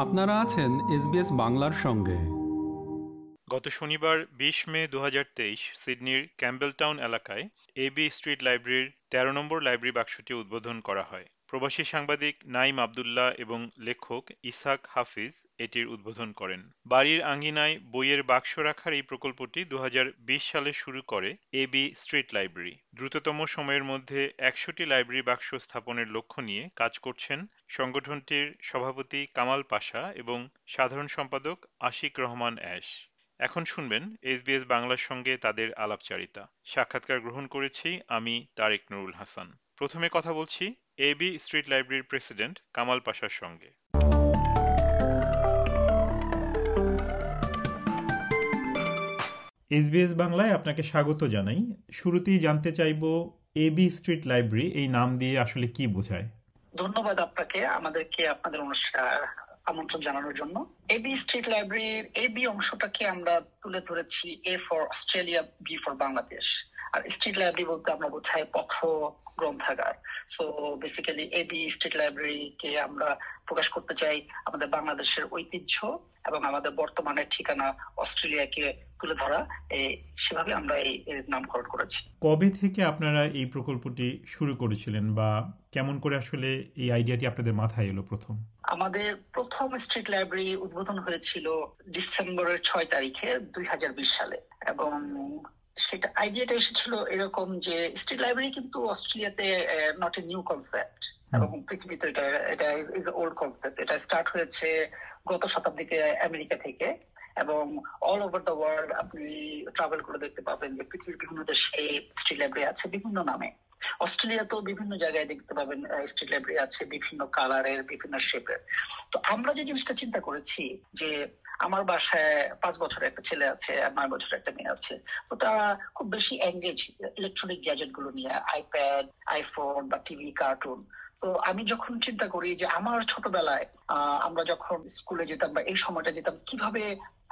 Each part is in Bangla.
আপনারা আছেন এসবিএস বাংলার সঙ্গে। গত শনিবার বিশ মে দু হাজার তেইশ সিডনির ক্যাম্বেলটাউন এলাকায় এবি স্ট্রিট লাইব্রেরির তেরো নম্বর লাইব্রেরি বাক্সটি উদ্বোধন করা হয়। প্রবাসী সাংবাদিক নাইম আবদুল্লাহ এবং লেখক ইসাক হাফিজ এটির উদ্বোধন করেন। বাড়ির আঙ্গিনায় বইয়ের বাক্স রাখার এই প্রকল্পটি দু হাজার বিশ সালে শুরু করে এবি স্ট্রিট লাইব্রেরি। দ্রুততম সময়ের মধ্যে একশোটি লাইব্রেরি বাক্স স্থাপনের লক্ষ্য নিয়ে কাজ করছেন সংগঠনটির সভাপতি কামাল পাশা এবং সাধারণ সম্পাদক আশিক রহমান অ্যাশ। এখন শুনবেন এসবিএস বাংলার সঙ্গে তাদের আলাপচারিতা। সাক্ষাৎকার গ্রহণ করেছি আমি তারেক নুরুল হাসান। প্রথমে কথা বলছি এবি স্ট্রিট লাইব্রেরির প্রেসিডেন্ট কামাল পাশার সঙ্গে। এসবিএস বাংলায় আপনাকে স্বাগত জানাই। শুরুতেই জানতে চাইব এবি স্ট্রিট লাইব্রেরি এই নাম দিয়ে আসলে কি বোঝায়? ধন্যবাদ আপনাকে আমাদেরকে আপনাদের আমন্ত্রণ জানানোর জন্য। এবি স্ট্রিট লাইব্রেরির এবি অংশটাকে আমরা তুলে ধরেছি A for Australia B for Bangladesh R street library বলতে আমরা বোঝাই পথ গ্রন্থাগার। সো বেসিক্যালি এবি স্ট্রিট লাইব্রেরিকে আমরা প্রকাশ করতে চাই আমাদের বাংলাদেশের ঐতিহ্য এবং আমাদের বর্তমানের ঠিকানা অস্ট্রেলিয়াকে তুলে ধরা। সেভাবে আমরা এই নামকরণ করেছি। কবে থেকে আপনারা এই প্রকল্পটি শুরু করেছিলেন বা কেমন করে আসলে এই আইডিয়াটি আপনাদের মাথায় এলো প্রথম? আমাদের প্রথম স্ট্রিট লাইব্রেরি উদ্বোধন হয়েছিল ডিসেম্বরের ছয় তারিখে দুই হাজার বিশ সালে এবং সেটা আইডিয়াটা এসেছিল এরকম যে স্ট্রিট লাইব্রেরি কিন্তু অস্ট্রেলিয়াতে নট এ নিউ কনসেপ্ট এবং পৃথিবীতে এটা এটা ইজ ওল্ড কনসেপ্ট এটা স্টার্ট হয়েছে গত শতাব্দীতে আমেরিকা থেকে এবং অল ওভার দ্য ওয়ার্ল্ড আপনি ট্রাভেল করে দেখতে পাবেন যে পৃথিবীর বিভিন্ন দেশে স্ট্রিট লাইব্রেরি আছে বিভিন্ন নামে। অস্ট্রেলিয়াতেও বিভিন্ন জায়গায় দেখতে পাবেন স্ট্রিট লাইব্রেরি আছে বিভিন্ন কালারের বিভিন্ন শেপের তো আমরা যে জিনিসটা চিন্তা করেছি যে আমার বাসায় পাঁচ বছরের একটা ছেলে আছে আর নয় বছরের একটা মেয়ে আছে। তো তারা খুব বেশি এঙ্গেজ ইলেকট্রনিক গ্যাজেটগুলো নিয়ে আইপ্যাড আইফোন বা টিভি কার্টুন তো আমি যখন চিন্তা করি যে আমার ছোটবেলায় আমরা যখন স্কুলে যেতাম বা এই সময়টা যেতাম কীভাবে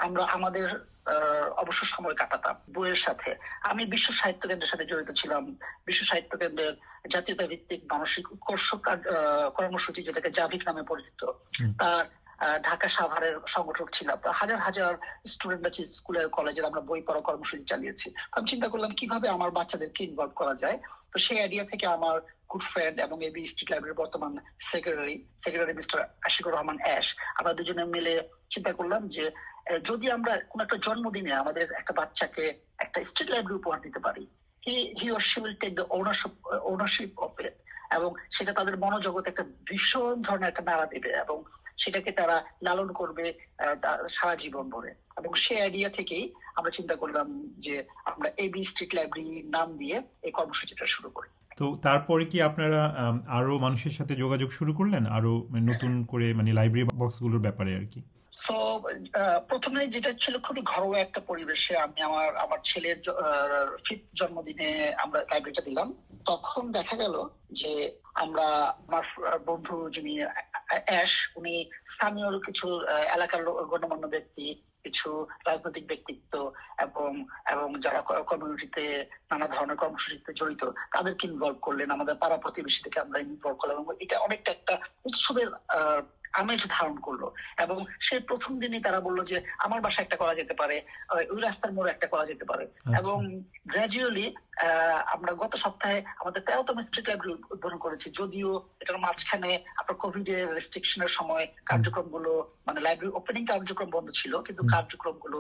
আমরা আমাদের অবসর সময় কাটাতাম বইয়ের সাথে। আমি বিশ্ব সাহিত্য কেন্দ্রের সাথে জড়িত ছিলাম। বিশ্ব সাহিত্য কেন্দ্রের জাতীয়তা ভিত্তিক মানসিক উৎকর্ষ কর্মসূচি যেটাকে জাভিক নামে পরিচিত তার ঢাকা সাভারের সংগঠক ছিলাম। হাজার হাজার স্টুডেন্ট আছে স্কুলের কলেজের আমরা বই পড়া কর্মসূচি চালিয়েছি। আমি চিন্তা করলাম, কীভাবে আমার বাচ্চাদেরকে ইনভলভ করা যায়? তো সেই আইডিয়া থেকে আমার গুড ফ্রেন্ড এবং এবি স্ট্রিট লাইব্রেরির বর্তমান secretary secretary mister Ashikur Rahman Ash আমরা দুজনে মিলে চিন্তা করলাম যে যদি আমরা কোন একটা জন্মদিনে আমাদের একটা বাচ্চাকে একটা স্ট্রিট লাইব্রেরি উপহার দিতে পারি হি এবং সেটা তাদের মনোজগতে একটা ভীষণ ধরনের একটা নাড়া দেবে এবং সেটাকে তারা লালন করবে সারা জীবন ভরে এবং সে আইডিয়া থেকেই আমরা চিন্তা করলাম যে আমরা এবি স্ট্রিট লাইব্রেরি নাম দিয়ে এই কর্মসূচিটা শুরু করি। তো তারপরে কি আপনারা আরও মানুষের সাথে যোগাযোগ শুরু করলেন? আরও নতুন করে মানে লাইব্রেরি বক্সগুলোর ব্যাপারে আর কি? তো প্রথমে যেটা ছিল খুবই ঘরোয়া একটা পরিবেশে আমি আমার আমার ছেলের জন্মদিনে আমরা লাইব্রেরিটা দিলাম। তখন দেখা গেল যে আমরা আমার বন্ধু যিনি অ্যাশ, উনি স্থানীয় কিছু এলাকার গণ্যমান্য ব্যক্তি, কিছু রাজনৈতিক ব্যক্তিত্ব এবং এবং যারা কমিউনিটিতে নানা ধরনের কর্মসূচিতে জড়িত, তাদেরকে ইনভলভ করলেন। আমাদের পাড়া প্রতিবেশী থেকে আমরা ইনভলভ করলাম এবং এটা অনেকটা একটা উৎসবের আমেজ ধারণ করল। এবং সেই প্রথম দিনই তারা বলল যে আমার বাসা একটা করা যেতে পারে ওই রাস্তার মোড়ে একটা করা যেতে পারে। আচ্ছা। এবং গ্রাজুয়ালি আমরা গত সপ্তাহে আমাদের তেরোতম স্ট্রিট লাইব্রেরি উদ্বোধন করেছি। যদিও এটার মাঝখানে আপনার কোভিড এর রেস্ট্রিকশনের সময় কার্যক্রমগুলো মানে লাইব্রেরি ওপেনিং কার্যক্রম বন্ধ ছিল কিন্তু কার্যক্রমগুলো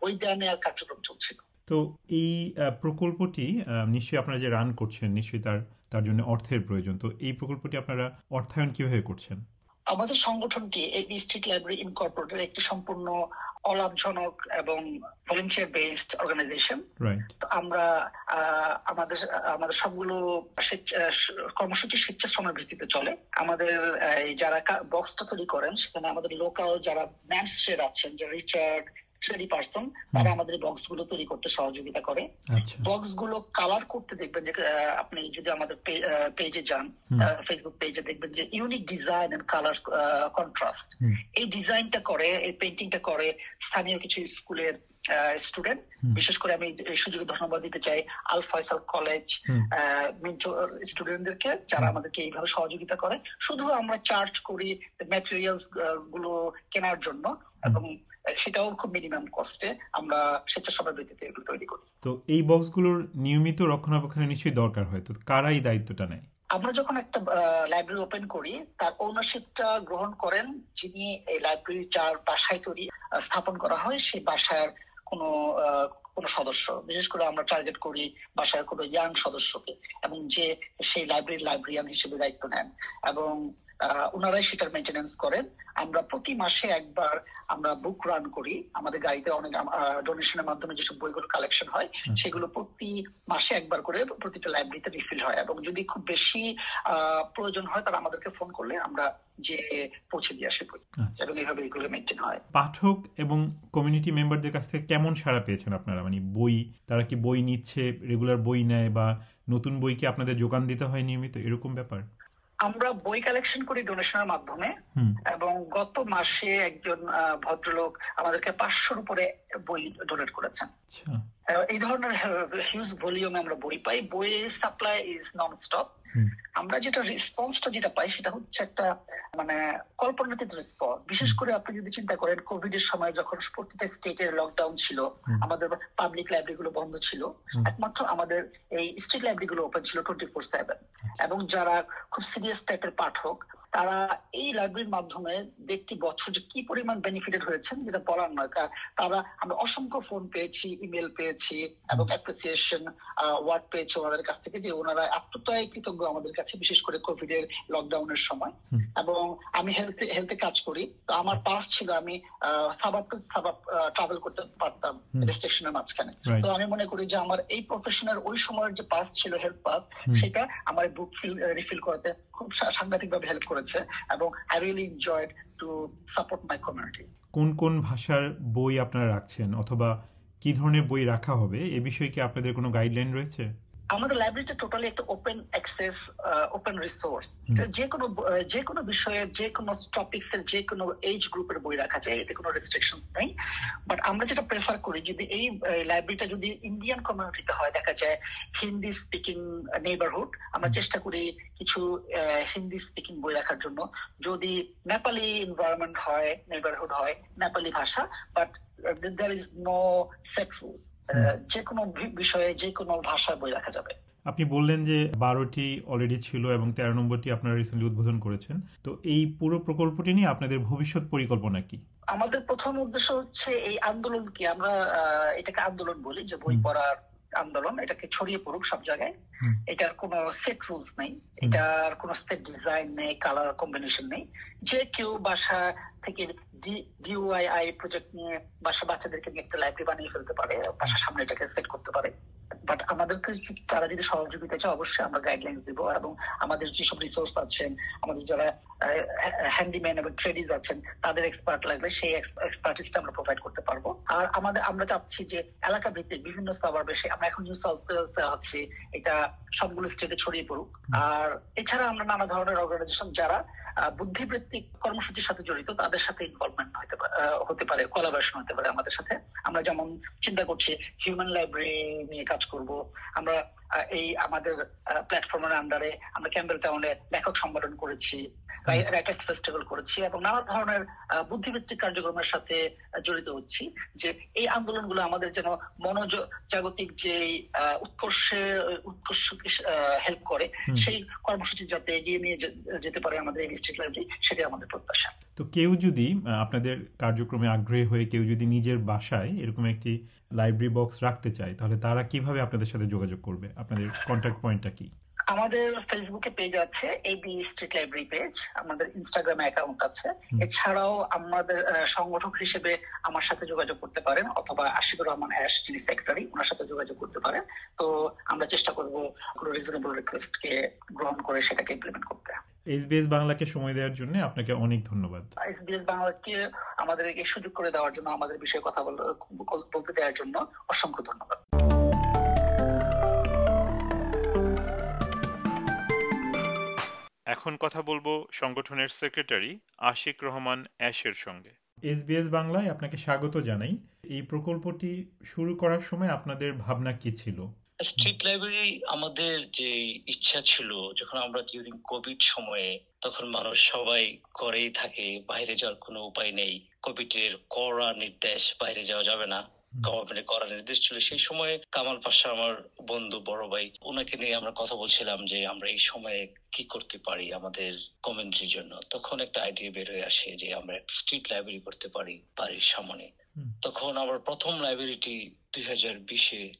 বই দেওয়া নেওয়ার কার্যক্রম চলছিল। তো এই প্রকল্পটি নিশ্চয়ই আপনারা যে রান করছেন নিশ্চয়ই তার তার জন্য অর্থের প্রয়োজন। তো এই প্রকল্পটি আপনারা অর্থায়ন কীভাবে করছেন? আমাদের সংগঠনটি এই স্ট্রিট লাইব্রেরি ইনকর্পোরেটেড একটি সম্পূর্ণ অলাভজনক এবং ভলেন্টিয়ার বেসড অর্গানাইজেশন আমরা আমাদের আমাদের সবগুলো কর্মসূচি স্বেচ্ছাশ্রমের ভিত্তিতে চলে। আমাদের যারা বক্সটা তৈরি করেন সেখানে আমাদের লোকাল যারা ম্যানস্ট্রেট আছেন যে রিচার্ড ট্রেডি পার্সন তারা আমাদের বক্সগুলো তৈরি করতে সহযোগিতা করে। বক্সগুলো কালার করতে দেখবেন যে আপনি যদি আমাদের পেজে যান ফেসবুক পেজে দেখবেন যে unique design and colour contrast. এই ডিজাইনটা করে এই পেন্টিংটা করে স্থানীয় কিছু স্কুলের স্টুডেন্ট বিশেষ করে আমি এই সুযোগে ধন্যবাদ দিতে চাই আল ফয়সাল কলেজ স্টুডেন্টদেরকে যারা আমাদেরকে এইভাবে সহযোগিতা করে। শুধু আমরা চার্জ করি ম্যাটেরিয়ালসগুলো কেনার জন্য এবং সেটাও খুব মিনিমাম কস্টে আমরা স্বেচ্ছাসেবার ভিত্তিতে এগুলো তৈরি করি। তো এই বক্সগুলোর নিয়মিত রক্ষণাবেক্ষণের নিশ্চয়ই দরকার হয়। তো কারা এই দায়িত্বটা নেয়? আমরা যখন একটা লাইব্রেরি ওপেন করি তার ওনারশিপটা গ্রহণ করেন যিনি এই লাইব্রেরি যার বাসায় তৈরি স্থাপন করা হয় সেই বাসার কোনো কোনো সদস্য। বিশেষ করে আমরা টার্গেট করি বাসার কোনো ইয়াং সদস্যকে এবং যে সেই লাইব্রেরির লাইব্রেরিয়ান হিসেবে দায়িত্ব নেন। এবং ওনারাই সেটার মেনটেনেন্স করেন। আমরা প্রতি মাসে একবার আমরা বুক রান করি। আমাদের গাড়িতে অনেক ডোনেশনের মাধ্যমে যেসব বইগুলো কালেকশন হয় সেগুলো প্রতি মাসে একবার করে প্রতিটা লাইব্রেরিতে রিফিল হয়। এবং যদি খুব বেশি প্রয়োজন হয় তারা আমাদেরকে ফোন করলে আমরা যে পৌঁছে দিয়ে আসে বই আচ্ছা। এবং এইভাবে এগুলো মেনটেন হয়। পাঠক এবং কমিউনিটি মেম্বারদের কাছ থেকে কেমন সাড়া পেয়েছেন আপনারা? মানে বই তারা কি বই নিচ্ছে রেগুলার বই নেয় বা নতুন বই কি আপনাদের যোগান দিতে হয় নিয়মিত? এরকম ব্যাপার? আমরা বই কালেকশন করি ডোনেশনের মাধ্যমে এবং গত মাসে একজন আহ, ভদ্রলোক আমাদেরকে পাঁচশোর উপরে বই ডোনেট করেছেন। আচ্ছা। এই ধরনের হিউজ ভলিউমে আমরা বই পাই। বইয়ের সাপ্লাই ইজ নন স্টপ আমরা যেটা রেসপন্সটা যেটা পাই সেটা হচ্ছে একটা মানে কল্পনাতীত রেসপন্স বিশেষ করে আপনি যদি চিন্তা করেন কোভিড এর সময় যখন প্রতিটা স্টেটের লকডাউন ছিল আমাদের পাবলিক লাইব্রেরি গুলো বন্ধ ছিল একমাত্র আমাদের এই স্ট্রিট লাইব্রেরি গুলো ওপেন ছিল টোয়েন্টি ফোর সেভেন এবং যারা খুব সিরিয়াস টাইপের পাঠক তারা এই লাইব্রেরির মাধ্যমে দেখতে বছর যে কি পরিমাণ বেনিফিটেড হয়েছেন যেটা বলার নয়। তারা আমরা অসংখ্য ফোন পেয়েছি ইমেল পেয়েছি এবং অ্যাপ্রিসিয়েশন ওয়ার্ড পেয়েছি ওনাদের কাছ থেকে যে ওনারা আত্মতয় কৃতজ্ঞ আমাদের কাছে বিশেষ করে কোভিড এর লকডাউনের সময় এবং আমি হেলথে হেলথে কাজ করি। তো আমার পাস ছিল আমি সাবাব টু সাবাব ট্রাভেল করতে পারতাম। রেস্ট্রিকশনের মাঝখানে। তো আমি মনে করি যে আমার এই প্রফেশনের ওই সময়ের যে পাস ছিল হেল্প পাস সেটা আমার বুক ফিল রিফিল করাতে খুব সাংঘাতিক ভাবে হেল্প করেছে এবং I really enjoyed to support my community কোন কোন ভাষার বই আপনারা রাখছেন? অথবা কি ধরনের বই রাখা হবে? এ বিষয়ে কি আপনাদের কোনো গাইডলাইন রয়েছে? আমাদের লাইব্রেরিটা টোটালি একটা ওপেন অ্যাক্সেস ওপেন রিসোর্স যে কোনো যে কোনো বিষয়ে যে কোনো টপিক্স এর যে কোনো এজ গ্রুপের বই রাখা যায় এতে কোনো রেস্ট্রিকশন নেই। বাট আমরা যেটা প্রেফার করি যদি এই লাইব্রেরিটা যদি ইন্ডিয়ান কমিউনিটিতে হয় দেখা যায় হিন্দি স্পিকিং নেইবারহুড আমরা চেষ্টা করি কিছু হিন্দি স্পিকিং বই রাখার জন্য। যদি নেপালি এনভায়রনমেন্ট হয় নেইবারহুড হয় নেপালি ভাষা but there is no set rules. Ah, যে কোনো বিষয়ে যে কোনো ভাষায় বই রাখা যাবে। আপনি বললেন যে বারোটি অলরেডি ছিল এবং তেরো নম্বরটি আপনারা রিসেন্টলি উদ্বোধন করেছেন। তো এই পুরো প্রকল্পটি নিয়ে আপনাদের ভবিষ্যৎ পরিকল্পনা কি? আমাদের প্রথম উদ্দেশ্য হচ্ছে এই আন্দোলনকে আমরা এটাকে আন্দোলন বলি যে বই পড়ার আন্দোলন। এটাকে ছড়িয়ে পড়ুক সব জায়গায়। এটার কোনো সেট রুলস নেই। এটার কোনো সেট ডিজাইন নেই কালার কম্বিনেশন নেই। যে কেউ বাসা থেকে ডিওআইআই প্রজেক্ট নিয়ে বাসা বাচ্চাদেরকে নিয়ে একটা লাইব্রেরি বানিয়ে ফেলতে পারে, বাসার সামনে এটাকে সেট করতে পারে। বাট আমাদেরকে তারা যদি সহযোগিতা চায়, অবশ্যই আমরা গাইডলাইন দিব এবং আমাদের যেসব রিসোর্স আছেন, আমাদের যারা হ্যান্ডিম্যান এবং আছেন, তাদের এক্সপার্ট সেই এক্সপার্টিসটা আমরা প্রোভাইড করতে পারব। আর আমাদের, আমরা চাচ্ছি যে এলাকা ভিত্তিক বিভিন্ন সাবার্বে আমরা এখন নিউ সাউথ আছি, এটা সবগুলো স্টেটে ছড়িয়ে পড়ুক। আর এছাড়া আমরা নানা ধরনের অর্গানাইজেশন যারা বুদ্ধিবৃত্তিক কর্মসূচির সাথে জড়িত, তাদের সাথে ইনভলভমেন্ট হতে হতে পারে কোলাবরেশন হতে পারে আমাদের সাথে। আমরা যেমন চিন্তা করছি হিউম্যান লাইব্রেরি নিয়ে কাজ করব, আমরা এই আমাদের প্ল্যাটফর্মের আন্ডারে আমরা ক্যাম্বেল টাউনে লেখক সম্মেলন করেছি রাইটার্স ফেস্টিভ্যাল করেছি এবং নানা ধরনের বুদ্ধিবৃত্তিক কার্যক্রমের সাথে জড়িত হচ্ছি যে এই আন্দোলনগুলো আমাদের যেন মনোজাগতিক যে উৎকর্ষে উৎকর্ষকে হেল্প করে সেই কর্মসূচি যাতে এগিয়ে নিয়ে যেতে পারে আমাদের এই ডিস্ট্রিক্ট লাইব্রেরি সেটাই আমাদের প্রত্যাশা। তো কেউ যদি আপনাদের কার্যক্রমে আগ্রহী হয়ে কেউ যদি নিজের বাসায় এরকম একটি লাইব্রেরি বক্স রাখতে চায় তাহলে তারা কীভাবে আপনাদের সাথে যোগাযোগ করবে? আপনাদের কন্ট্যাক্ট পয়েন্টটা কি? আমাদের ফেসবুকে পেজ আছে এবি স্ট্রিট লাইব্রেরি পেজ আমাদের ইনস্টাগ্রামে অ্যাকাউন্ট আছে। এছাড়াও আমাদের সংগঠক হিসেবে আমার সাথে যোগাযোগ করতে পারেন অথবা আশিকুর রহমান অ্যাশ যিনি সেক্রেটারি ওনার সাথে যোগাযোগ করতে পারেন। তো আমরা চেষ্টা করব কোনো রিজনেবল রিকোয়েস্ট কে গ্রহণ করে সেটাকে ইমপ্লিমেন্ট করতে। এসবিএস বাংলাকে সময় দেওয়ার জন্য আপনাকে অনেক ধন্যবাদ। এসবিএস বাংলাকে আমাদের এই সুযোগ করে দেওয়ার জন্য আমাদের বিষয়ে কথা বলতে দেওয়ার জন্য অসংখ্য ধন্যবাদ। এখন কথা বলব সংগঠনের সেক্রেটারি আশিক রহমান অ্যাশের সঙ্গে। এসবিএস বাংলায় আপনাকে স্বাগত জানাই। এই প্রকল্পটি শুরু করার সময় আপনাদের ভাবনা কি ছিল? স্ট্রিট লাইব্রেরি আমাদের যে ইচ্ছা ছিল যখন আমরা ডিউরিং কোভিড সময়ে তখন মানুষ সবাই করেই থাকে বাইরে যাওয়ার কোনো উপায় নেই। কোভিড এর কড়া নির্দেশ বাইরে যাওয়া যাবে না। গভর্নমেন্টের করা নির্দেশ ছিল সেই সময় কামাল পাশা আমার বন্ধু বড় ভাই ওনাকে নিয়ে আমরা কথা বলছিলাম যে আমরা এই সময়ে কি করতে পারি আমাদের কমিউনিটির জন্য। তখন একটা আইডিয়া বের হয়ে আসে যে আমরা একটা স্ট্রিট লাইব্রেরি করতে পারি বাড়ির সামনে। তখন আমার প্রথম লাইব্রেরিটি দুই হাজার বিশে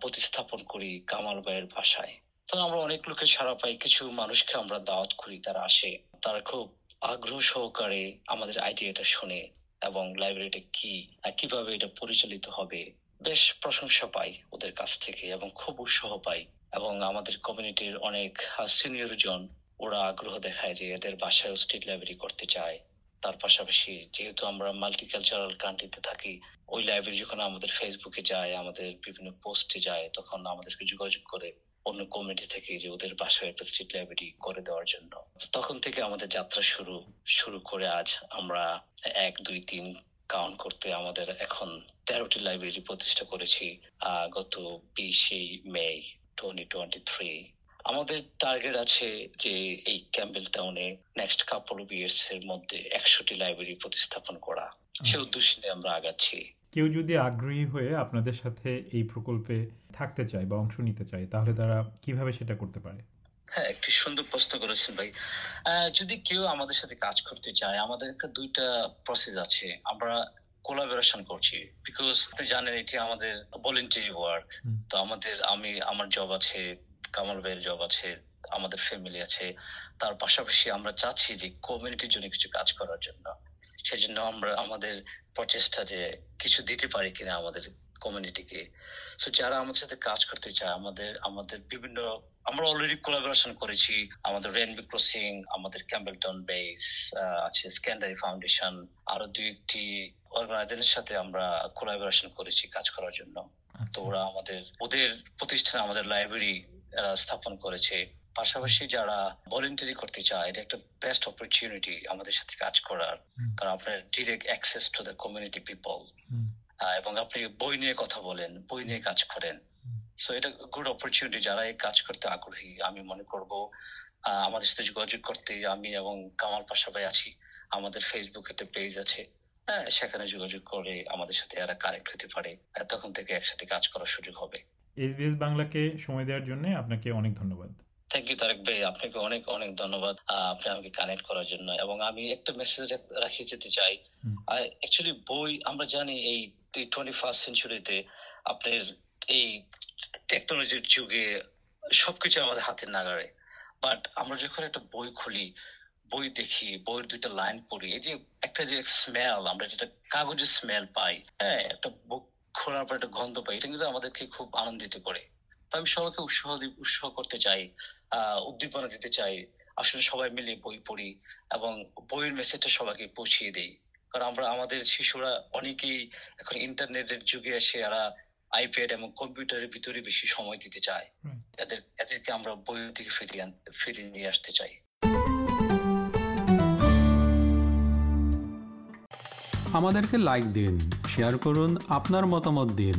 প্রতিস্থাপন করি কামাল ভাইয়ের ভাষায় তো আমরা অনেক লোকের সারা পাই কিছু মানুষকে আমরা দাওয়াত করি তারা আসে। তারা খুব আগ্রহ সহকারে আমাদের আইডিয়াটা শুনে। এবং লাইব্রেরিটা কি, আর কীভাবে এটা পরিচালিত হবে, বেশ প্রশংসা পাই ওদের কাছ থেকে এবং খুব উৎসাহ পাই। এবং আমাদের কমিউনিটির অনেক সিনিয়র জন, ওরা আগ্রহ দেখায় যে এদের বাসায় স্ট্রিট লাইব্রেরি করতে চায়। তার পাশাপাশি যেহেতু আমরা মাল্টি মাল্টিকালচারাল কান্ট্রিতে থাকি, ওই লাইব্রেরি যখন আমাদের ফেসবুকে যায়, আমাদের বিভিন্ন পোস্টে যায়, তখন আমাদেরকে যোগাযোগ করে। অন্য কমিটি থেকে যে ওদের বাসায় একটা স্ট্রিট লাইব্রেরি করে দেওয়ার জন্য। তখন থেকে আমাদের যাত্রা শুরু শুরু করে আজ আমরা এক দুই তিন কাউন্ট করতে আমাদের এখন তেরোটি লাইব্রেরি প্রতিষ্ঠা করেছি গত বিশে মে টোয়েন্টি টোয়েন্টি থ্রি আমাদের টার্গেট আছে যে এই ক্যাম্বেল টাউনে নেক্সট কাপল অফ ইয়ার্স এর মধ্যে একশোটি লাইব্রেরি প্রতিস্থাপন করা। সে উদ্দেশ্যে নিয়ে আমরা আগাচ্ছি। কেউ যদি আগ্রহী হয়ে আপনাদের সাথে এই প্রকল্পে থাকতে চায় বা অংশ নিতে চায় তাহলে তারা কীভাবে সেটা করতে পারে? হ্যাঁ একটি সুন্দর প্রশ্ন করেছেন ভাই। যদি কেউ আমাদের সাথে কাজ করতে চায় আমাদের একটা দুইটা প্রসেস আছে। আমরা কোলাবোরেশন করছি। বিকজ আপনি জানেন এটি আমাদের ভলেন্টারি ওয়ার্ক তো আমাদের আমি আমার জব আছে কামাল ভাইয়ের জব আছে আমাদের ফ্যামিলি আছে। তার পাশাপাশি আমরা চাচ্ছি যে কমিউনিটির জন্য কিছু কাজ করার জন্য। সেজন্য আমরা আমাদের প্রচেষ্টা যে কিছু দিতে পারি কিনা আমাদের কমিউনিটিকে সো যারা আমাদের সাথে কাজ করতে চায় আমাদের আমাদের বিভিন্ন আমরা অলরেডি কোলাবোরেশন করেছি। আমাদের রেনবি ক্রসিং আমাদের ক্যাম্বেলটন বেস আছে স্ক্যান্ডারি ফাউন্ডেশন আরও দুই একটি অর্গানাইজেশনের সাথে আমরা কোলাবোরেশন করেছি কাজ করার জন্য। তো ওরা আমাদের ওদের প্রতিষ্ঠানে আমাদের লাইব্রেরি স্থাপন করেছে। পাশাপাশি যারা ভলেন্টারি করতে চায় এটা একটা বেস্ট অপরচুনিটি আমাদের সাথে কাজ করার। কারণ আপনার direct access to the community people এবং আপনি বই নিয়ে কথা বলেন বই নিয়ে কাজ করেন। সো এটা গুড অপরচুনিটি যারা এই কাজ করতে আগ্রহী আমি মনে করব আমাদের সাথে যোগাযোগ করতে আমি এবং কামাল পাশাপাশি আছি। আমাদের ফেসবুক একটা পেজ আছে। হ্যাঁ সেখানে যোগাযোগ করে আমাদের সাথে এরা কানেক্ট হতে পারে। তখন থেকে একসাথে কাজ করার সুযোগ হবে। এসবিএস বাংলাকে সময় দেওয়ার জন্য আপনাকে অনেক ধন্যবাদ। থ্যাংক ইউ তারেক ভাই। আপনাকে অনেক অনেক ধন্যবাদ আপনি আমাকে কানেক্ট করার জন্য এবং আমি একটা মেসেজ রাখি যেতে চাই। অ্যাকচুয়ালি বই আমরা জানি এই টোয়েন্টি ফার্স্ট সেঞ্চুরিতে আপনার এই টেকনোলজির যুগে সবকিছু আমাদের হাতের নাগারে বাট আমরা যখন একটা বই খুলি বই দেখি বইয়ের দুইটা লাইন পড়ি এই যে একটা যে স্মেল আমরা যেটা কাগজের স্মেল পাই হ্যাঁ একটা বুক খোলার পর একটা গন্ধ পাই এটা কিন্তু আমাদেরকে খুব আনন্দিত করে। আমি সবাইকে উৎসাহ উৎসাহ করতে চাই আহ উদ্দীপনা দিতে চাই আসলে সবাই মিলে বই পড়ি এবং বইয়ের মেসেজটা সবাইকে পৌঁছিয়ে দেই। কারণ আমরা আমাদের শিশুরা অনেকেই এখন ইন্টারনেটের যুগে এসে এরা আইপ্যাড এবং কম্পিউটারের ভিতরে বেশি সময় দিতে চায়। এদের এদেরকে আমরা বই থেকে ফিরিয়ে ফিরিয়ে নিয়ে আসতে চাই। আমাদেরকে লাইক দিন শেয়ার করুন আপনার মতামত দিন।